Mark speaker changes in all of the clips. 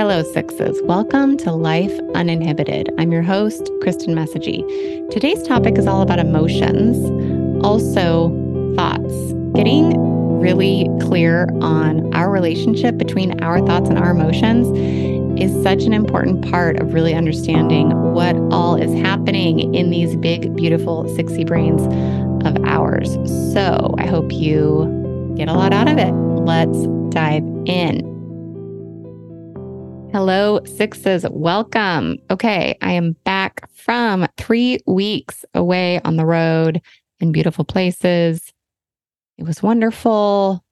Speaker 1: Hello, Sixes. Welcome to Life Uninhibited. I'm your host, Kristen Messagey. Today's topic is all about emotions, also thoughts. Getting really clear on our relationship between our thoughts and our emotions is such an important part of really understanding what all is happening in these big, beautiful, sixy brains of ours. So I hope you get a lot out of it. Let's dive in. Hello, sixes. Welcome. Okay, I am back from three weeks away on the road in beautiful places. It was wonderful.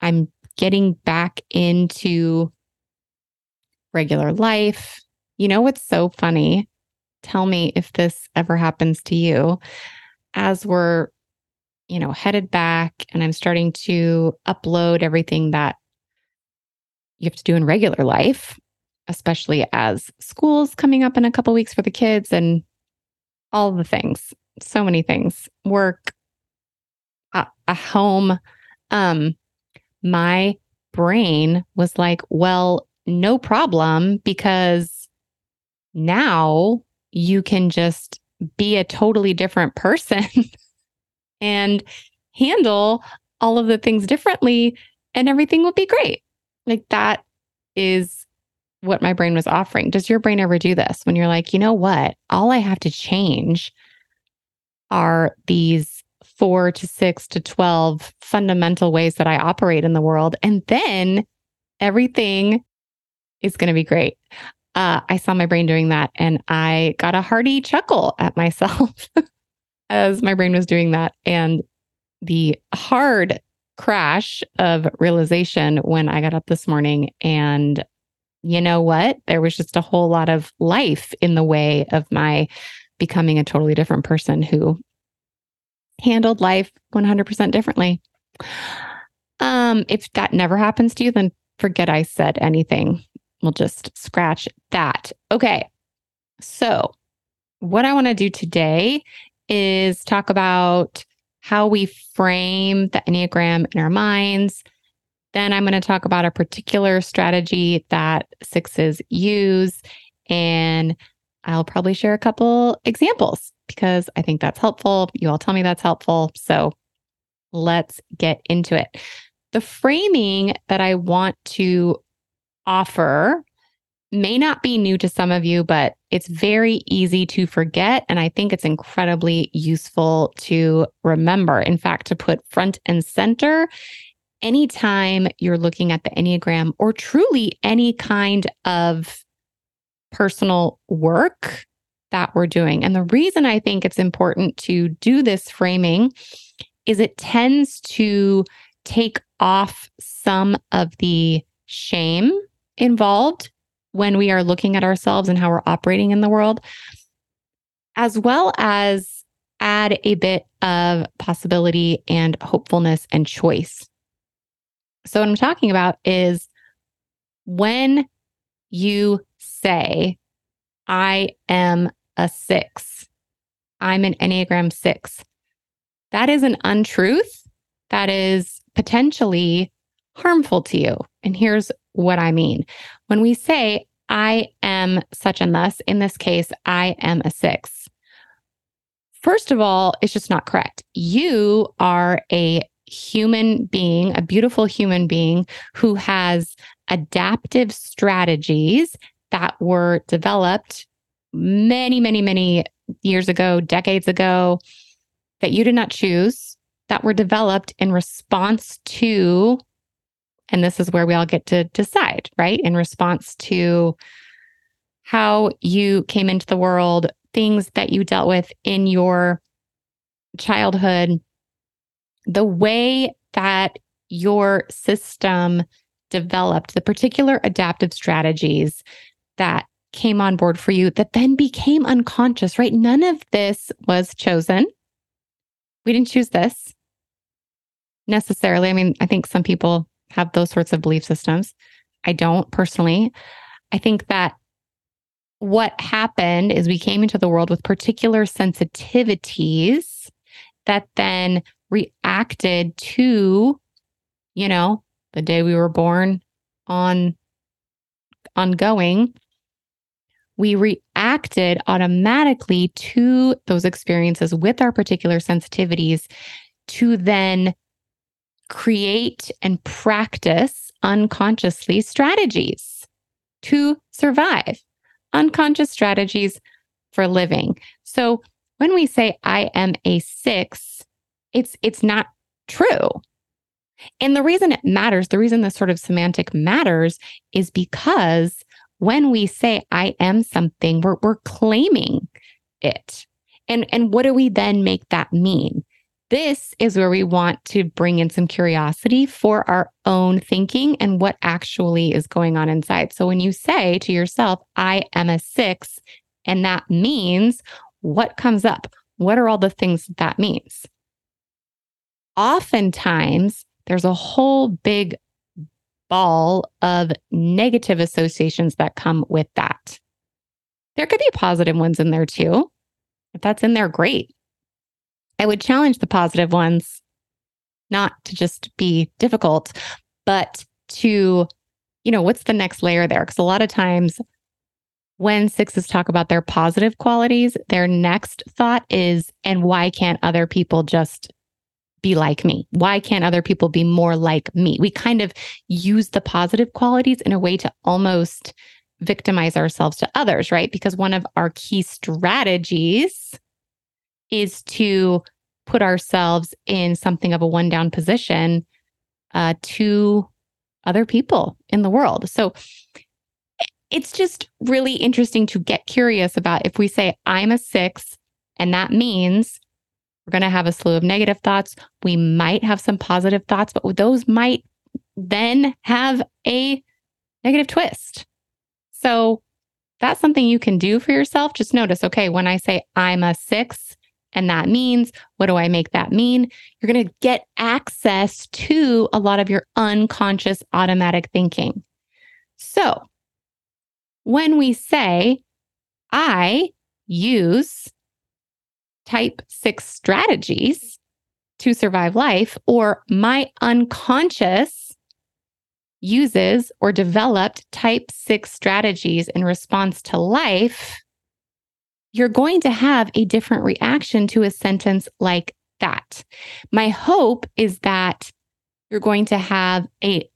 Speaker 1: I'm getting back into regular life. You know what's so funny? Tell me if this ever happens to you. As we're, you know, headed back and I'm starting to upload everything that you have to do in regular life, especially as school's coming up in a couple weeks for the kids and all the things, so many things, work, a, a home. Um, my brain was like, well, no problem because now you can just be a totally different person and handle all of the things differently and everything will be great. Like that is what my brain was offering. Does your brain ever do this when you're like, you know what? All I have to change are these four to six to 12 fundamental ways that I operate in the world. And then everything is going to be great. Uh, I saw my brain doing that and I got a hearty chuckle at myself as my brain was doing that. And the hard crash of realization when I got up this morning and you know what? There was just a whole lot of life in the way of my becoming a totally different person who handled life 100% differently. Um, if that never happens to you, then forget I said anything. We'll just scratch that. Okay. So, what I want to do today is talk about how we frame the Enneagram in our minds. Then I'm going to talk about a particular strategy that sixes use. And I'll probably share a couple examples because I think that's helpful. You all tell me that's helpful. So let's get into it. The framing that I want to offer may not be new to some of you, but it's very easy to forget. And I think it's incredibly useful to remember. In fact, to put front and center anytime you're looking at the Enneagram or truly any kind of personal work that we're doing. And the reason I think it's important to do this framing is it tends to take off some of the shame involved when we are looking at ourselves and how we're operating in the world, as well as add a bit of possibility and hopefulness and choice. So, what I'm talking about is when you say, I am a six, I'm an Enneagram six, that is an untruth that is potentially harmful to you. And here's what I mean. When we say, I am such and thus, in this case, I am a six. First of all, it's just not correct. You are a human being, a beautiful human being who has adaptive strategies that were developed many, many, many years ago, decades ago, that you did not choose, that were developed in response to and this is where we all get to decide, right? In response to how you came into the world, things that you dealt with in your childhood, the way that your system developed, the particular adaptive strategies that came on board for you that then became unconscious, right? None of this was chosen. We didn't choose this necessarily. I mean, I think some people have those sorts of belief systems. I don't personally. I think that what happened is we came into the world with particular sensitivities that then reacted to, you know, the day we were born on ongoing, we reacted automatically to those experiences with our particular sensitivities to then create and practice unconsciously strategies to survive, unconscious strategies for living. So when we say I am a six, it's it's not true. And the reason it matters, the reason this sort of semantic matters is because when we say I am something, we're, we're claiming it. And, and what do we then make that mean? This is where we want to bring in some curiosity for our own thinking and what actually is going on inside. So when you say to yourself, I am a six, and that means what comes up? What are all the things that, that means? Oftentimes, there's a whole big ball of negative associations that come with that. There could be positive ones in there too. If that's in there, great. I would challenge the positive ones not to just be difficult, but to, you know, what's the next layer there? Because a lot of times when sixes talk about their positive qualities, their next thought is, and why can't other people just be like me? Why can't other people be more like me? We kind of use the positive qualities in a way to almost victimize ourselves to others, right? Because one of our key strategies is to put ourselves in something of a one down position uh, to other people in the world. So it's just really interesting to get curious about if we say, I'm a six, and that means we're going to have a slew of negative thoughts. We might have some positive thoughts, but those might then have a negative twist. So that's something you can do for yourself. Just notice, okay, when I say I'm a six, and that means, what do I make that mean? You're going to get access to a lot of your unconscious automatic thinking. So when we say, I use type six strategies to survive life, or my unconscious uses or developed type six strategies in response to life, you're going to have a different reaction to a sentence like that. My hope is that you're going to have a,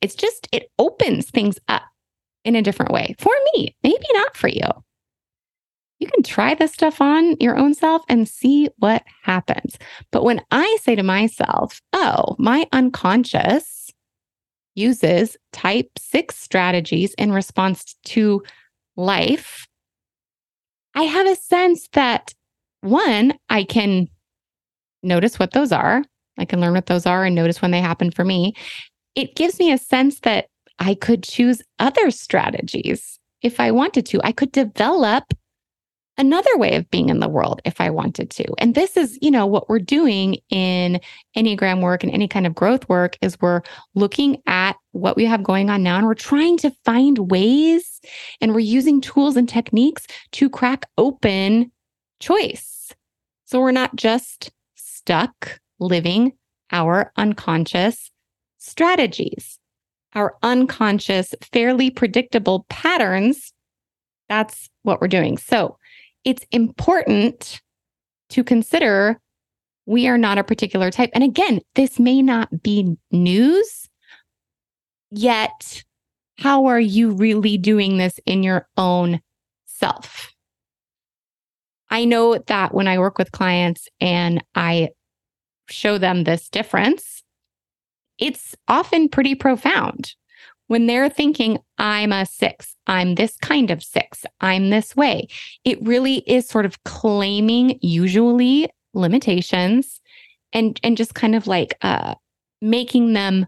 Speaker 1: it's just, it opens things up in a different way for me, maybe not for you you can try this stuff on your own self and see what happens. But when I say to myself, oh, my unconscious uses type six strategies in response to life, I have a sense that one, I can notice what those are. I can learn what those are and notice when they happen for me. It gives me a sense that I could choose other strategies if I wanted to. I could develop another way of being in the world if I wanted to. And this is, you know, what we're doing in Enneagram work and any kind of growth work is we're looking at what we have going on now and we're trying to find ways and we're using tools and techniques to crack open choice. So we're not just stuck living our unconscious strategies, our unconscious, fairly predictable patterns. That's what we're doing. So, it's important to consider we are not a particular type. And again, this may not be news, yet, how are you really doing this in your own self? I know that when I work with clients and I show them this difference, it's often pretty profound when they're thinking, I'm a six, I'm this kind of six, I'm this way, it really is sort of claiming usually limitations and and just kind of like uh making them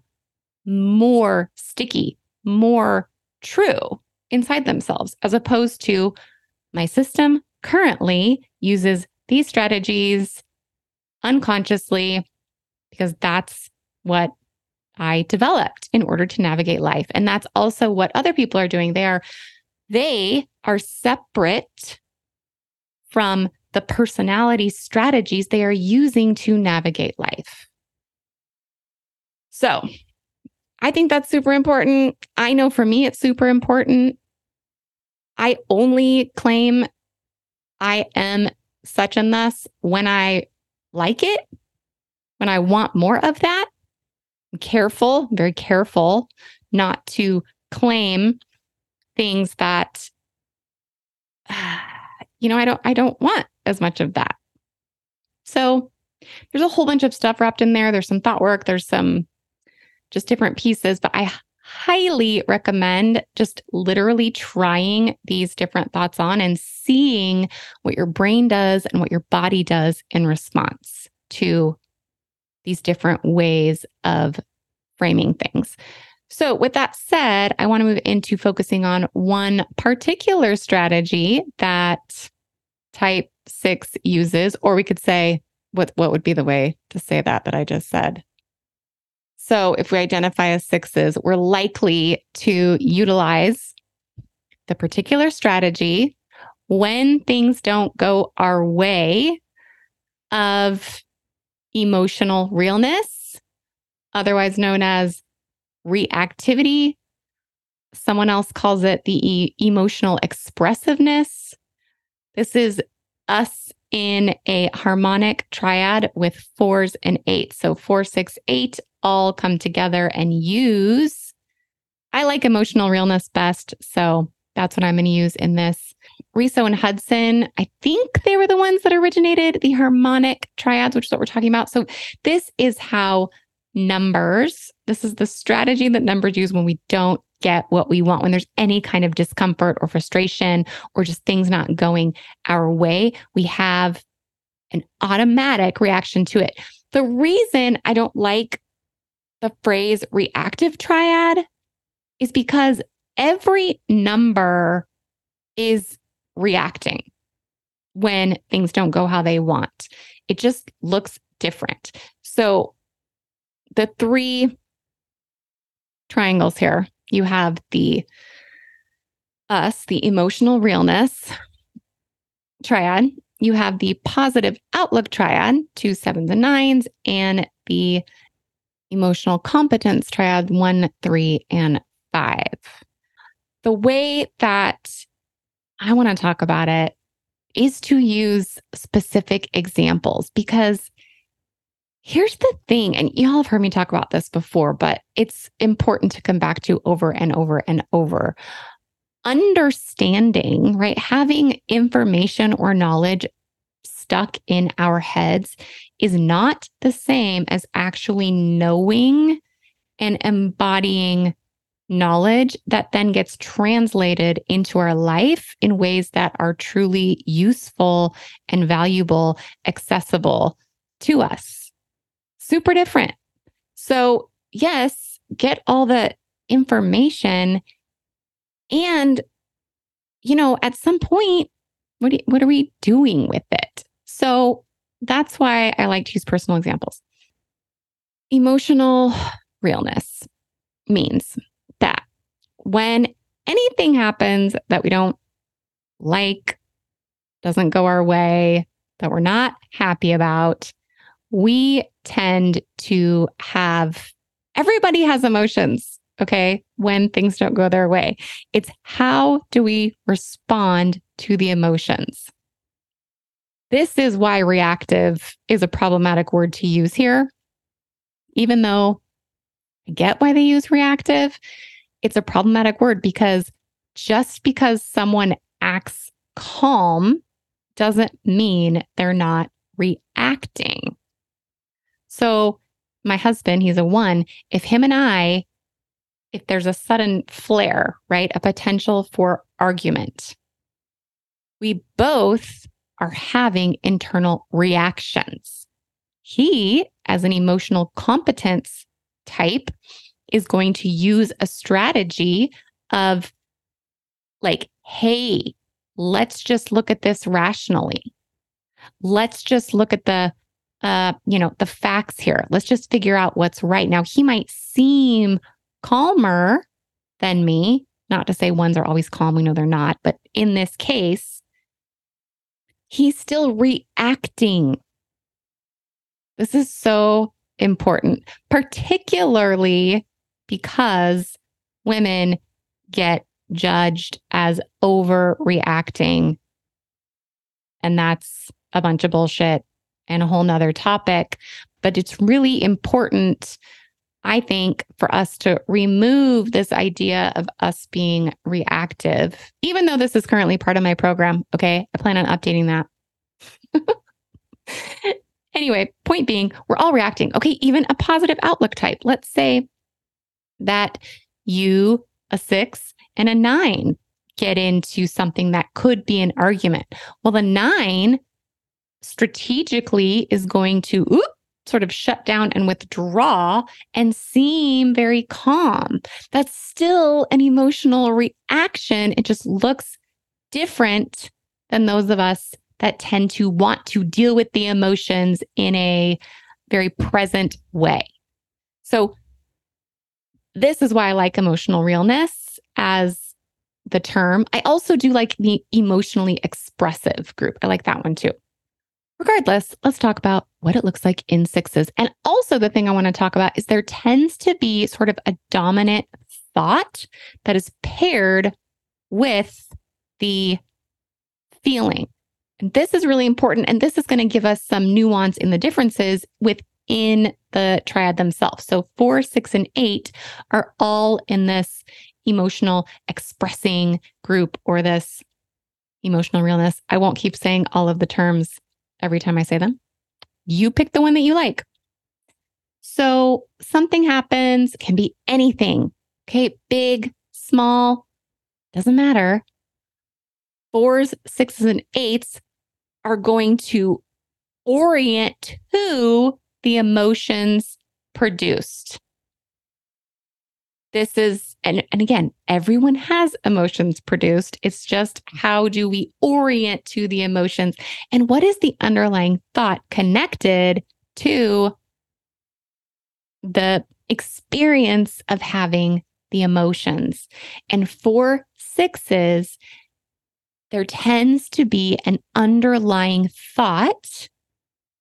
Speaker 1: more sticky, more true inside themselves, as opposed to my system currently uses these strategies unconsciously because that's what I developed in order to navigate life. And that's also what other people are doing. They are they are separate from the personality strategies they are using to navigate life. So, I think that's super important. I know for me, it's super important. I only claim I am such and thus when I like it, when I want more of that. I'm careful, very careful not to claim things that you know, I don't I don't want as much of that. So there's a whole bunch of stuff wrapped in there. There's some thought work, there's some just different pieces, but I highly recommend just literally trying these different thoughts on and seeing what your brain does and what your body does in response to these different ways of framing things. So, with that said, I want to move into focusing on one particular strategy that type six uses, or we could say, what, what would be the way to say that that I just said? So, if we identify as sixes, we're likely to utilize the particular strategy when things don't go our way of emotional realness, otherwise known as reactivity. Someone else calls it the e- emotional expressiveness. This is us in a harmonic triad with fours and eights. So four, six, eight all come together and use. I like emotional realness best. So that's what I'm going to use in this. Riso and Hudson, I think they were the ones that originated the harmonic triads, which is what we're talking about. So this is how numbers, this is the strategy that numbers use when we don't get what we want, when there's any kind of discomfort or frustration or just things not going our way. We have an automatic reaction to it. The reason I don't like the phrase reactive triad is because every number is reacting when things don't go how they want. It just looks different. So the three triangles here you have the us, the emotional realness triad. You have the positive outlook triad, two sevens and nines, and the emotional competence triad, one, three, and five. The way that I want to talk about it is to use specific examples because here's the thing, and y'all have heard me talk about this before, but it's important to come back to over and over and over. Understanding, right? Having information or knowledge stuck in our heads is not the same as actually knowing and embodying knowledge that then gets translated into our life in ways that are truly useful and valuable, accessible to us. Super different. So, yes, get all the information. And, you know, at some point, what, do, what are we doing with it? So, that's why I like to use personal examples. Emotional realness means that when anything happens that we don't like, doesn't go our way, that we're not happy about, we tend to have everybody has emotions, okay, when things don't go their way. It's how do we respond to the emotions? This is why reactive is a problematic word to use here. Even though I get why they use reactive, it's a problematic word because just because someone acts calm doesn't mean they're not reacting. So, my husband, he's a one. If him and I, if there's a sudden flare, right, a potential for argument, we both are having internal reactions. He, as an emotional competence type, is going to use a strategy of like, hey, let's just look at this rationally. Let's just look at the uh, you know, the facts here. Let's just figure out what's right. Now, he might seem calmer than me, not to say ones are always calm, we know they're not, but in this case, he's still reacting. This is so important, particularly because women get judged as overreacting. And that's a bunch of bullshit and a whole nother topic. But it's really important, I think, for us to remove this idea of us being reactive, even though this is currently part of my program. Okay. I plan on updating that. anyway, point being, we're all reacting. Okay. Even a positive outlook type. Let's say that you, a six, and a nine get into something that could be an argument. Well, the nine strategically is going to sort of shut down and withdraw and seem very calm. That's still an emotional reaction. It just looks different than those of us that tend to want to deal with the emotions in a very present way. So, this is why I like emotional realness as the term. I also do like the emotionally expressive group. I like that one too. Regardless, let's talk about what it looks like in sixes. And also, the thing I want to talk about is there tends to be sort of a dominant thought that is paired with the feeling. And this is really important. And this is going to give us some nuance in the differences within the triad themselves. So, four, six, and eight are all in this emotional expressing group or this emotional realness. I won't keep saying all of the terms every time I say them. You pick the one that you like. So something happens, can be anything. Okay, big, small, doesn't matter. Fours, sixes, and eights are going to orient to the emotions produced. This is, and, and again, everyone has emotions produced. It's just mm-hmm. how do we orient to the emotions and what is the underlying thought connected to the experience of having the emotions. And for sixes, there tends to be an underlying thought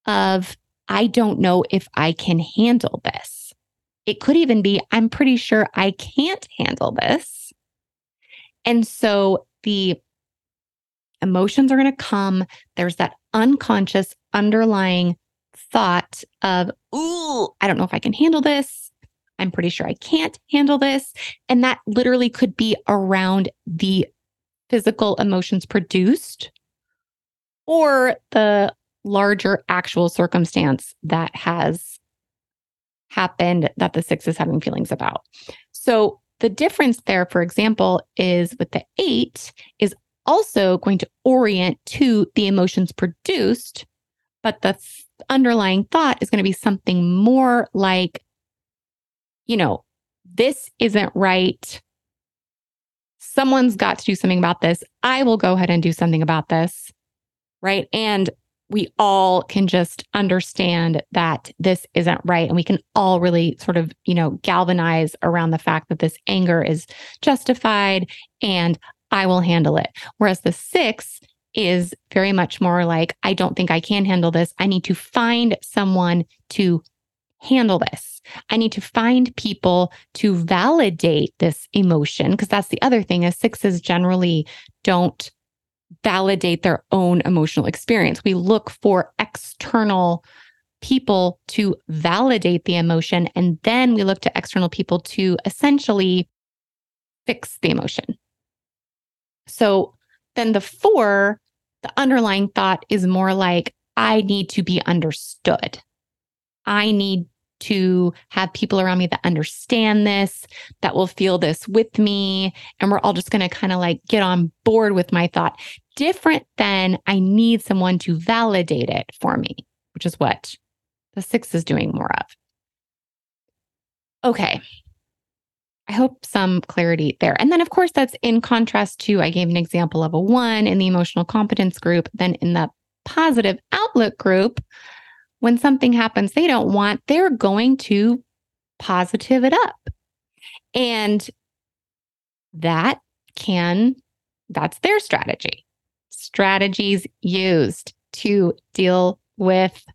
Speaker 1: of, I don't know if I can handle this. It could even be, I'm pretty sure I can't handle this. And so the emotions are going to come. There's that unconscious underlying thought of, ooh, I don't know if I can handle this. I'm pretty sure I can't handle this. And that literally could be around the physical emotions produced or the larger actual circumstance that has happened that the six is having feelings about. So the difference there, for example, is with the eight is also going to orient to the emotions produced, but the th- underlying thought is going to be something more like, you know, this isn't right. Someone's got to do something about this. I will go ahead and do something about this. Right. And we all can just understand that this isn't right. And we can all really sort of you know galvanize around the fact that this anger is justified and i will handle it. Whereas the six is very much more like i don't think i can handle this. I need to find someone to handle this. I need to find people to validate this emotion because that's the other thing is sixes generally don't validate their own emotional experience. We look for external people to validate the emotion, and then we look to external people to essentially fix the emotion. So then the four, the underlying thought is more like, I need to be understood. I need to have people around me that understand this, that will feel this with me. And we're all just going to kind of like get on board with my thought. Different than I need someone to validate it for me, which is what the six is doing more of. Okay. I hope some clarity there. And then, of course, that's in contrast to I gave an example of a one in the emotional competence group. Then in the positive outlook group, when something happens they don't want, they're going to positive it up. And that can, that's their strategy. Strategies used to deal with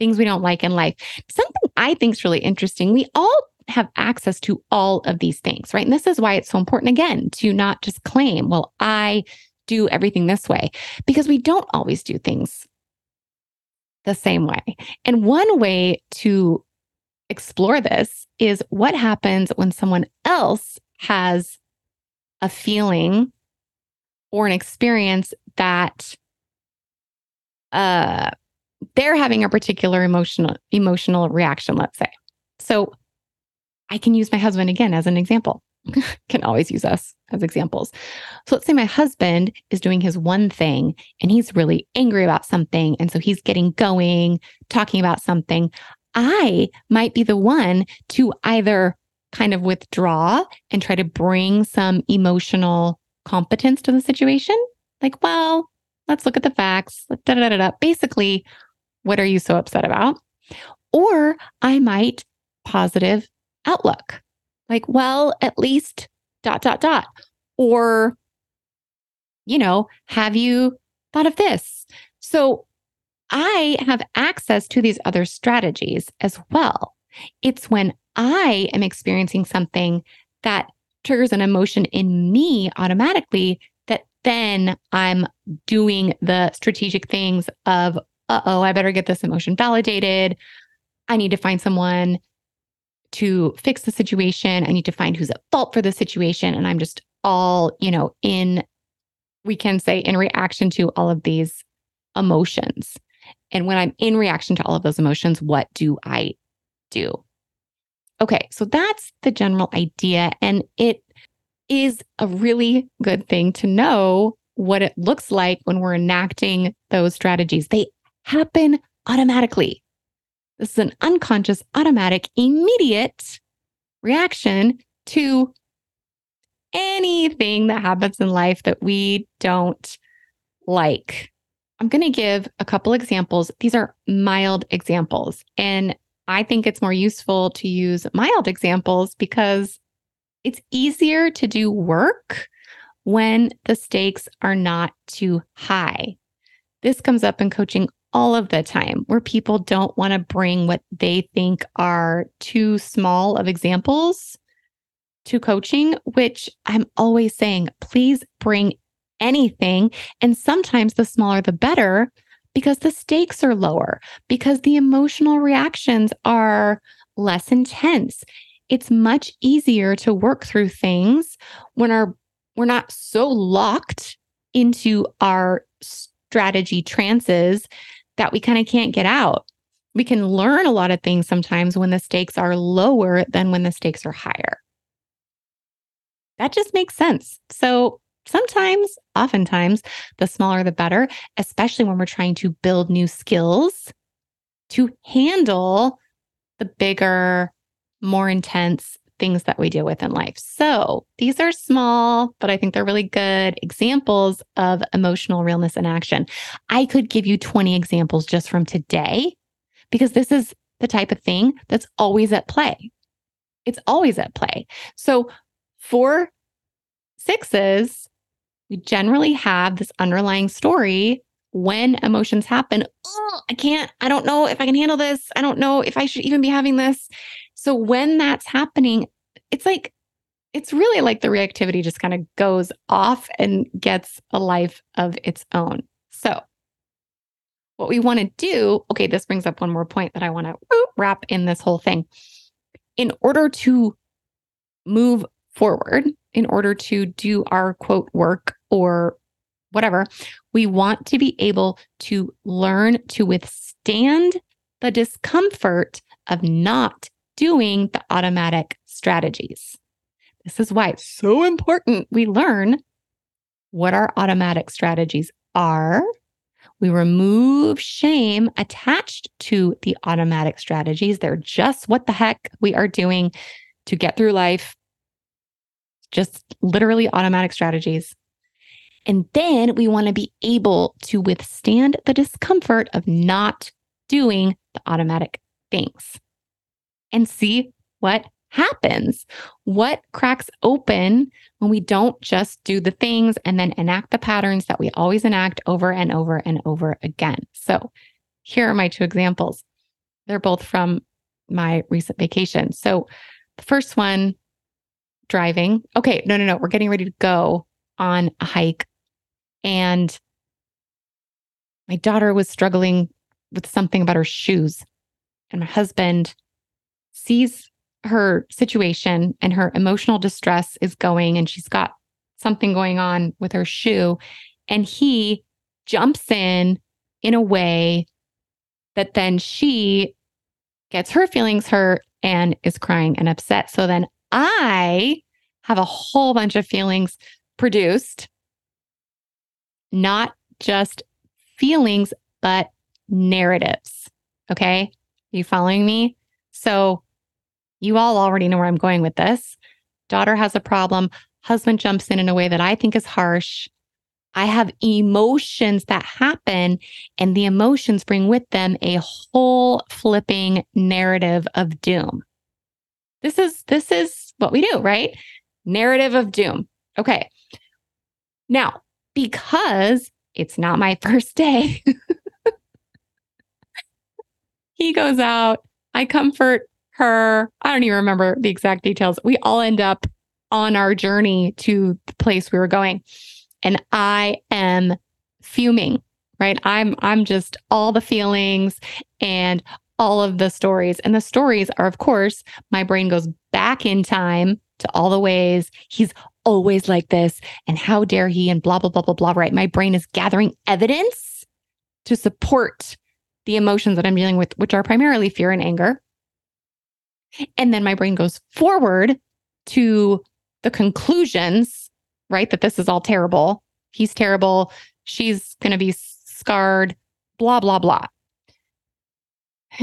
Speaker 1: things we don't like in life. Something I think is really interesting. We all have access to all of these things, right? And this is why it's so important, again, to not just claim, well, I do everything this way, because we don't always do things the same way. And one way to explore this is what happens when someone else has a feeling or an experience that uh, they're having a particular emotional emotional reaction let's say. So i can use my husband again as an example. Can always use us as examples. So let's say my husband is doing his one thing and he's really angry about something. And so he's getting going talking about something. I might be the one to either kind of withdraw and try to bring some emotional competence to the situation like well let's look at the facts da, da, da, da. basically what are you so upset about? Or I might positive outlook, like, well, at least dot, dot, dot. Or, you know, have you thought of this? So I have access to these other strategies as well. It's when I am experiencing something that triggers an emotion in me automatically then I'm doing the strategic things of uh oh, I better get this emotion validated. I need to find someone to fix the situation. I need to find who's at fault for the situation. And I'm just all, you know, in, we can say, in reaction to all of these emotions. And when I'm in reaction to all of those emotions, what do I do? Okay, so that's the general idea. And it is a really good thing to know what it looks like when we're enacting those strategies. They happen automatically. This is an unconscious, automatic, immediate reaction to anything that happens in life that we don't like. I'm going to give a couple examples. These are mild examples. And I think it's more useful to use mild examples because it's easier to do work when the stakes are not too high. This comes up in coaching all of the time where people don't want to bring what they think are too small of examples to coaching, which I'm always saying, please bring anything. And sometimes the smaller, the better, because the stakes are lower, because the emotional reactions are less intense. It's much easier to work through things when our we're not so locked into our strategy trances that we kind of can't get out. We can learn a lot of things sometimes when the stakes are lower than when the stakes are higher. That just makes sense. So sometimes, oftentimes, the smaller the better, especially when we're trying to build new skills to handle the bigger, more intense things that we deal with in life. So these are small, but I think they're really good examples of emotional realness in action. I could give you 20 examples just from today because this is the type of thing that's always at play. It's always at play. So for sixes, we generally have this underlying story when emotions happen. Oh, I can't, I don't know if I can handle this. I don't know if I should even be having this. So when that's happening, it's like, it's really like the reactivity just kind of goes off and gets a life of its own. So, what we want to do, okay, this brings up one more point that I want to wrap in this whole thing. In order to move forward, in order to do our quote work or whatever, we want to be able to learn to withstand the discomfort of not doing the automatic strategies. This is why it's so important we learn what our automatic strategies are. We remove shame attached to the automatic strategies. They're just what the heck we are doing to get through life. Just literally automatic strategies. And then we want to be able to withstand the discomfort of not doing the automatic things and see what happens. What cracks open when we don't just do the things and then enact the patterns that we always enact over and over and over again. So, here are my two examples. They're both from my recent vacation. So, the first one, driving. Okay, no, no, no. We're getting ready to go on a hike. And my daughter was struggling with something about her shoes. And my husband sees her situation and her emotional distress is going, and she's got something going on with her shoe. And he jumps in in a way that then she gets her feelings hurt and is crying and upset. So then I have a whole bunch of feelings produced, not just feelings, but narratives. Okay. Are you following me? So you all already know where I'm going with this. Daughter has a problem. Husband jumps in in a way that I think is harsh. I have emotions that happen, and the emotions bring with them a whole flipping narrative of doom. This is this is what we do, right? Narrative of doom. Okay. Now, because it's not my first day, he goes out. I comfort her. I don't even remember the exact details. We all end up on our journey to the place we were going. And I am fuming, right? I'm I'm just all the feelings and all of the stories. And the stories are, of course, my brain goes back in time to all the ways he's always like this. And how dare he? And blah, blah, blah, blah, blah, right? My brain is gathering evidence to support the emotions that I'm dealing with, which are primarily fear and anger. And then my brain goes forward to the conclusions, right? That this is all terrible. He's terrible. She's going to be scarred, blah, blah, blah.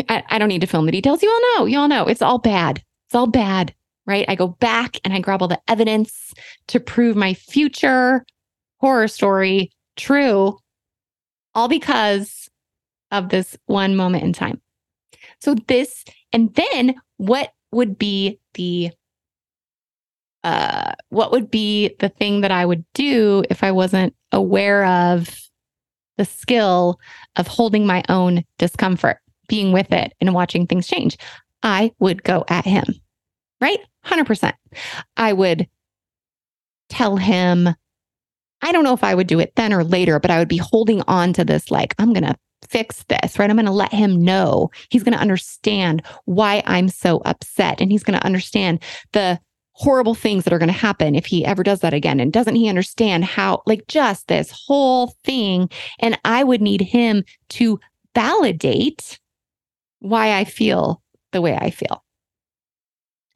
Speaker 1: I, I don't need to film the details. You all know. You all know. It's all bad. It's all bad, right? I go back and I grab all the evidence to prove my future horror story true, all because of this one moment in time. So, this, and then what would be the uh, what would be the thing that I would do if I wasn't aware of the skill of holding my own discomfort? being with it and watching things change, I would go at him, right? 100%. I would tell him, I don't know if I would do it then or later, but I would be holding on to this, like, I'm going to fix this, right? I'm going to let him know. He's going to understand why I'm so upset. And he's going to understand the horrible things that are going to happen if he ever does that again. And doesn't he understand how, like, just this whole thing? And I would need him to validate why I feel the way I feel.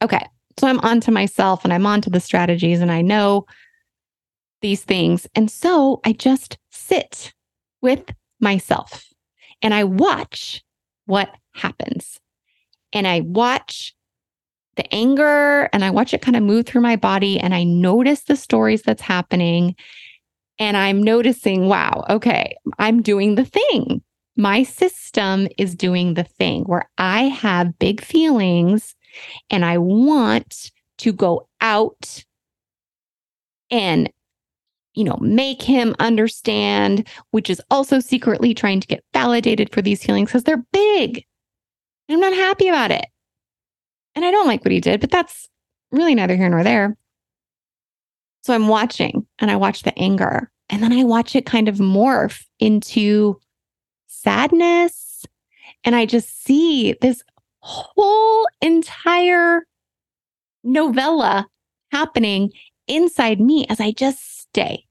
Speaker 1: Okay. So I'm on to myself and I'm on to the strategies and I know these things. And so I just sit with myself and I watch what happens. And I watch the anger and I watch it kind of move through my body and I notice the stories that's happening. And I'm noticing, wow, okay, I'm doing the thing my system is doing the thing where I have big feelings and I want to go out and you know make him understand which is also secretly trying to get validated for these feelings because they're big. I'm not happy about it. And i don't like what he did but that's really neither here nor there. So i'm watching and i watch the anger and then i watch it kind of morph into sadness. And I just see this whole entire novella happening inside me as I just stay,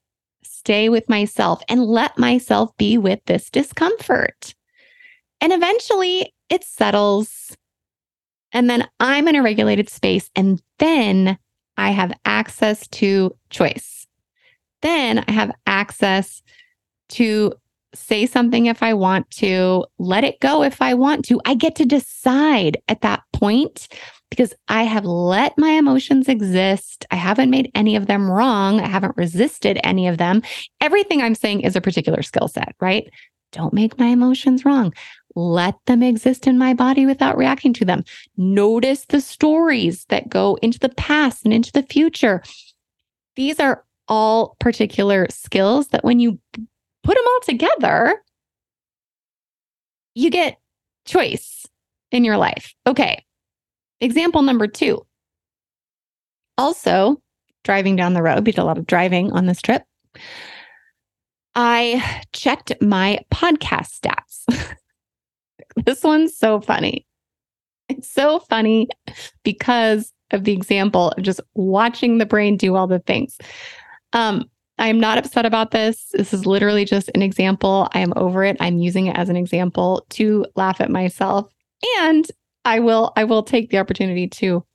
Speaker 1: stay with myself and let myself be with this discomfort. And eventually it settles. And then I'm in a regulated space. And then I have access to choice. Then I have access to say something if I want to, let it go if I want to. I get to decide at that point because I have let my emotions exist. I haven't made any of them wrong. I haven't resisted any of them. Everything I'm saying is a particular skill set, right? Don't make my emotions wrong. Let them exist in my body without reacting to them. Notice the stories that go into the past and into the future. These are all particular skills that when you put them all together, you get choice in your life. Okay. Example number two Also, driving down the road, we did a lot of driving on this trip. I checked my podcast stats. this one's so funny. It's so funny because of the example of just watching the brain do all the things. Um, I'm not upset about this. This is literally just an example. I am over it. I'm using it as an example to laugh at myself. And I will I will take the opportunity to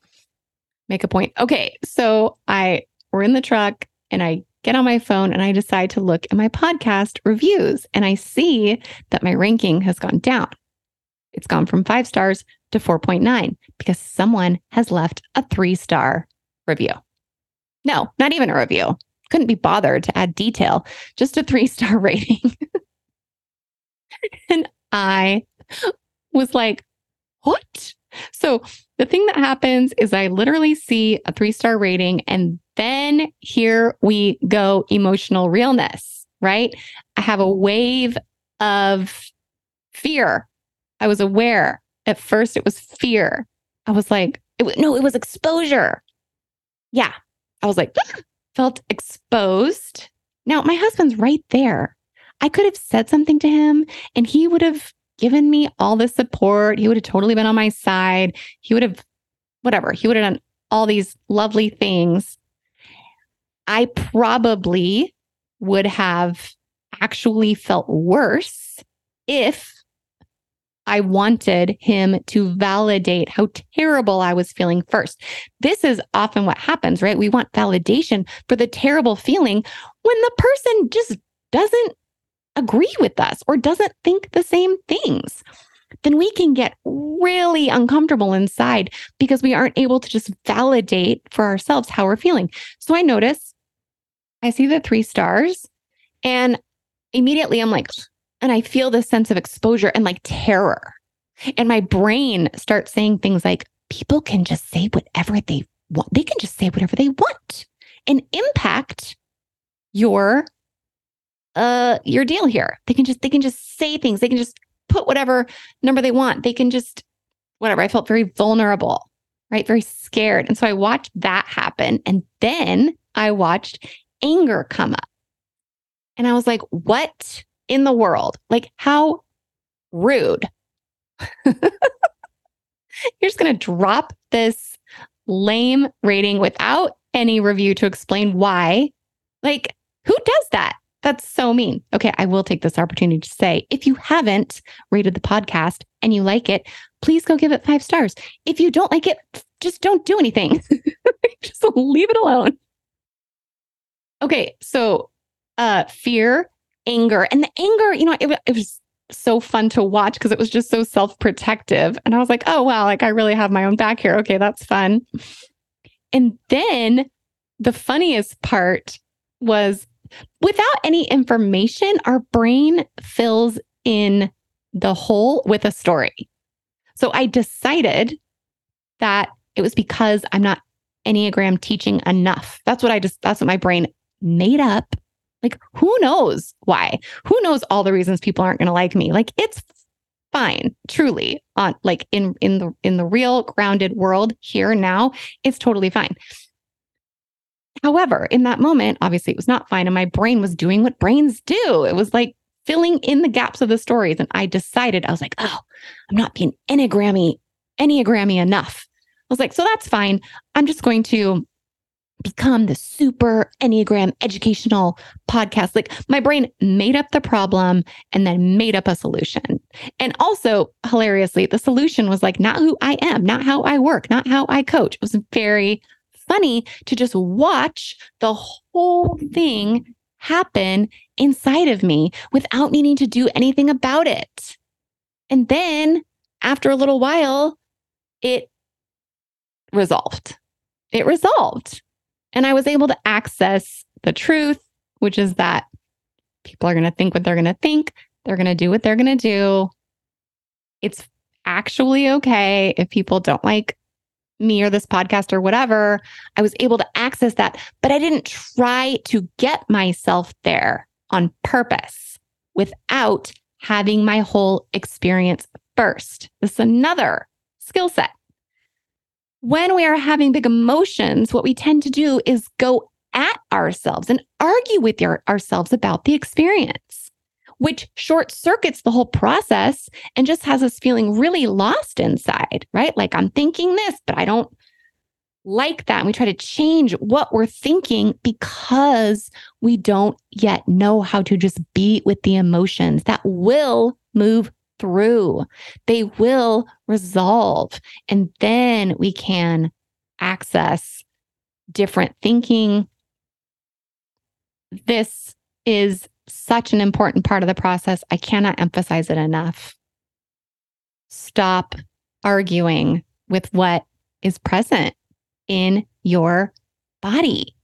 Speaker 1: make a point. Okay, so I we're in the truck and I get on my phone and I decide to look at my podcast reviews and I see that my ranking has gone down. It's gone from 5 stars to 4.9 because someone has left a 3-star review. No, not even a review. Couldn't be bothered to add detail, just a 3-star rating. and I was like, "What?" So the thing that happens is I literally see a three star rating and then here we go emotional realness, right? I have a wave of fear. I was aware at first it was fear. I was like, it no, it was exposure. Yeah. I was like, ah, felt exposed. Now, my husband's right there. I could have said something to him and he would have given me all the support. He would have totally been on my side. He would have, whatever, he would have done all these lovely things. I probably would have actually felt worse if I wanted him to validate how terrible I was feeling first. This is often what happens, right? We want validation for the terrible feeling when the person just doesn't agree with us or doesn't think the same things, then we can get really uncomfortable inside because we aren't able to just validate for ourselves how we're feeling. So I notice I see the three stars and immediately I'm like, and I feel this sense of exposure and like terror. And my brain starts saying things like, people can just say whatever they want. They can just say whatever they want and impact your uh your deal here. They can just they can just say things. They can just put whatever number they want. They can just whatever. I felt very vulnerable, right? Very scared. And so I watched that happen and then I watched anger come up. And I was like, what in the world? Like how rude. You're just going to drop this lame rating without any review to explain why. Like, who does that? That's so mean. Okay, I will take this opportunity to say if you haven't rated the podcast and you like it, please go give it five stars. If you don't like it, just don't do anything. just leave it alone. Okay, so uh fear, anger, and the anger, you know, it, it was so fun to watch because it was just so self-protective. And I was like, oh wow, like I really have my own back here. Okay, that's fun. And then the funniest part was without any information, our brain fills in the hole with a story. So I decided that it was because I'm not Enneagram teaching enough. That's what I just, that's what my brain made up. Like, who knows why? Who knows all the reasons people aren't going to like me? Like, it's fine, truly, on like in in the in the real grounded world here now, it's totally fine. However, in that moment, obviously it was not fine. And my brain was doing what brains do. It was like filling in the gaps of the stories. And I decided, I was like, oh, I'm not being Enneagrammy, Enneagrammy enough. I was like, so that's fine. I'm just going to become the super Enneagram educational podcast. Like my brain made up the problem and then made up a solution. And also, hilariously, the solution was like not who I am, not how I work, not how I coach. It was very funny to just watch the whole thing happen inside of me without needing to do anything about it. And then after a little while, it resolved. It resolved. And I was able to access the truth, which is that people are going to think what they're going to think, they're going to do what they're going to do. It's actually okay if people don't like me or this podcast or whatever, I was able to access that, but I didn't try to get myself there on purpose without having my whole experience first. This is another skill set. when we are having big emotions, what we tend to do is go at ourselves and argue with our, ourselves about the experience, which short circuits the whole process and just has us feeling really lost inside, right? Like I'm thinking this, but I don't like that. And we try to change what we're thinking because we don't yet know how to just be with the emotions that will move through. They will resolve. And then we can access different thinking. This is such an important part of the process. I cannot emphasize it enough. Stop arguing with what is present in your body.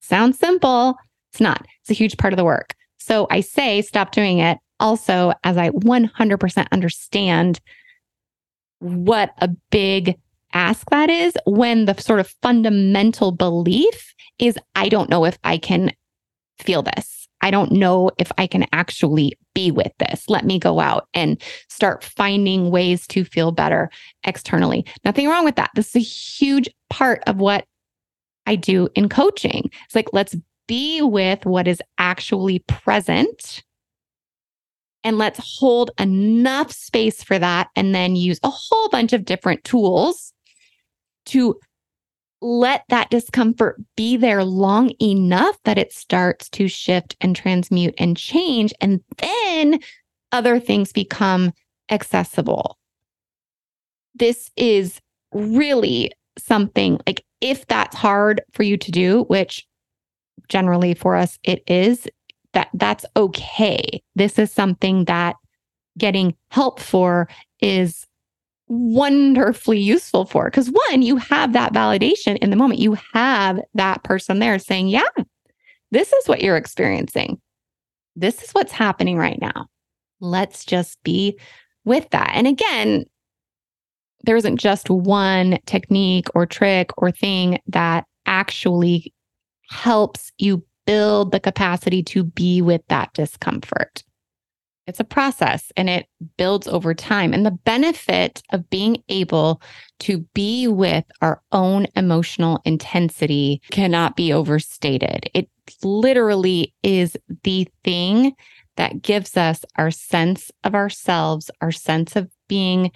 Speaker 1: Sounds simple. It's not. It's a huge part of the work. So I say stop doing it also as I 100% understand what a big ask that is when the sort of fundamental belief is I don't know if I can feel this. I don't know if I can actually be with this. Let me go out and start finding ways to feel better externally. Nothing wrong with that. This is a huge part of what I do in coaching. It's like, let's be with what is actually present and let's hold enough space for that and then use a whole bunch of different tools to let that discomfort be there long enough that it starts to shift and transmute and change. And then other things become accessible. This is really something like if that's hard for you to do, which generally for us it is, that that's okay. This is something that getting help for is wonderfully useful for. Because one, you have that validation in the moment. You have that person there saying, yeah, this is what you're experiencing. This is what's happening right now. Let's just be with that. And again, there isn't just one technique or trick or thing that actually helps you build the capacity to be with that discomfort. It's a process and it builds over time. And the benefit of being able to be with our own emotional intensity cannot be overstated. It literally is the thing that gives us our sense of ourselves, our sense of being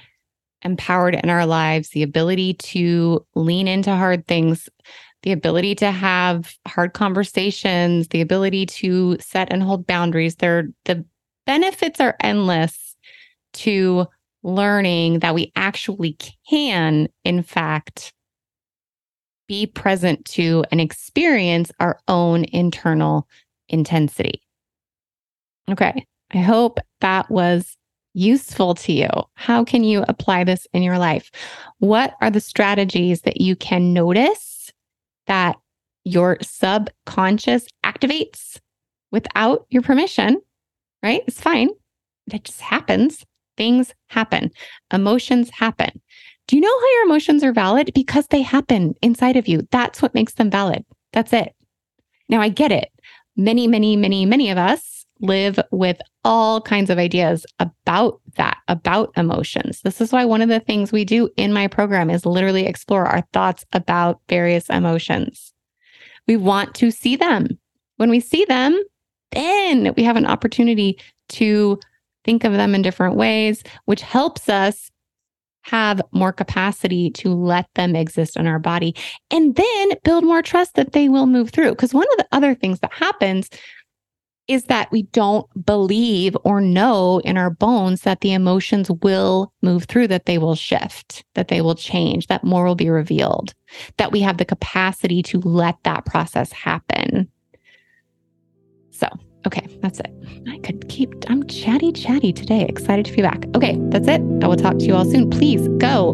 Speaker 1: empowered in our lives, the ability to lean into hard things, the ability to have hard conversations, the ability to set and hold boundaries. They're, the benefits are endless to learning that we actually can, in fact, be present to and experience our own internal intensity. Okay. I hope that was useful to you. How can you apply this in your life? What are the strategies that you can notice that your subconscious activates without your permission, right? It's fine. That just happens. Things happen. Emotions happen. Do you know how your emotions are valid? Because they happen inside of you. That's what makes them valid. That's it. Now, I get it. Many, many, many, many of us live with all kinds of ideas about that, about emotions. This is why one of the things we do in my program is literally explore our thoughts about various emotions. We want to see them. When we see them, then we have an opportunity to think of them in different ways, which helps us have more capacity to let them exist in our body and then build more trust that they will move through. Because one of the other things that happens is that we don't believe or know in our bones that the emotions will move through, that they will shift, that they will change, that more will be revealed, that we have the capacity to let that process happen. So, okay, that's it. I could keep, I'm chatty, chatty today. Excited to be back. Okay, that's it. I will talk to you all soon. Please go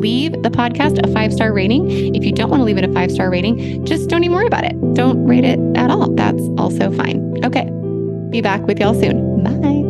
Speaker 1: leave the podcast a five star rating. If you don't want to leave it a five star rating, just don't even worry about it. Don't rate it at all. That's also fine. Okay. Be back with y'all soon. Bye.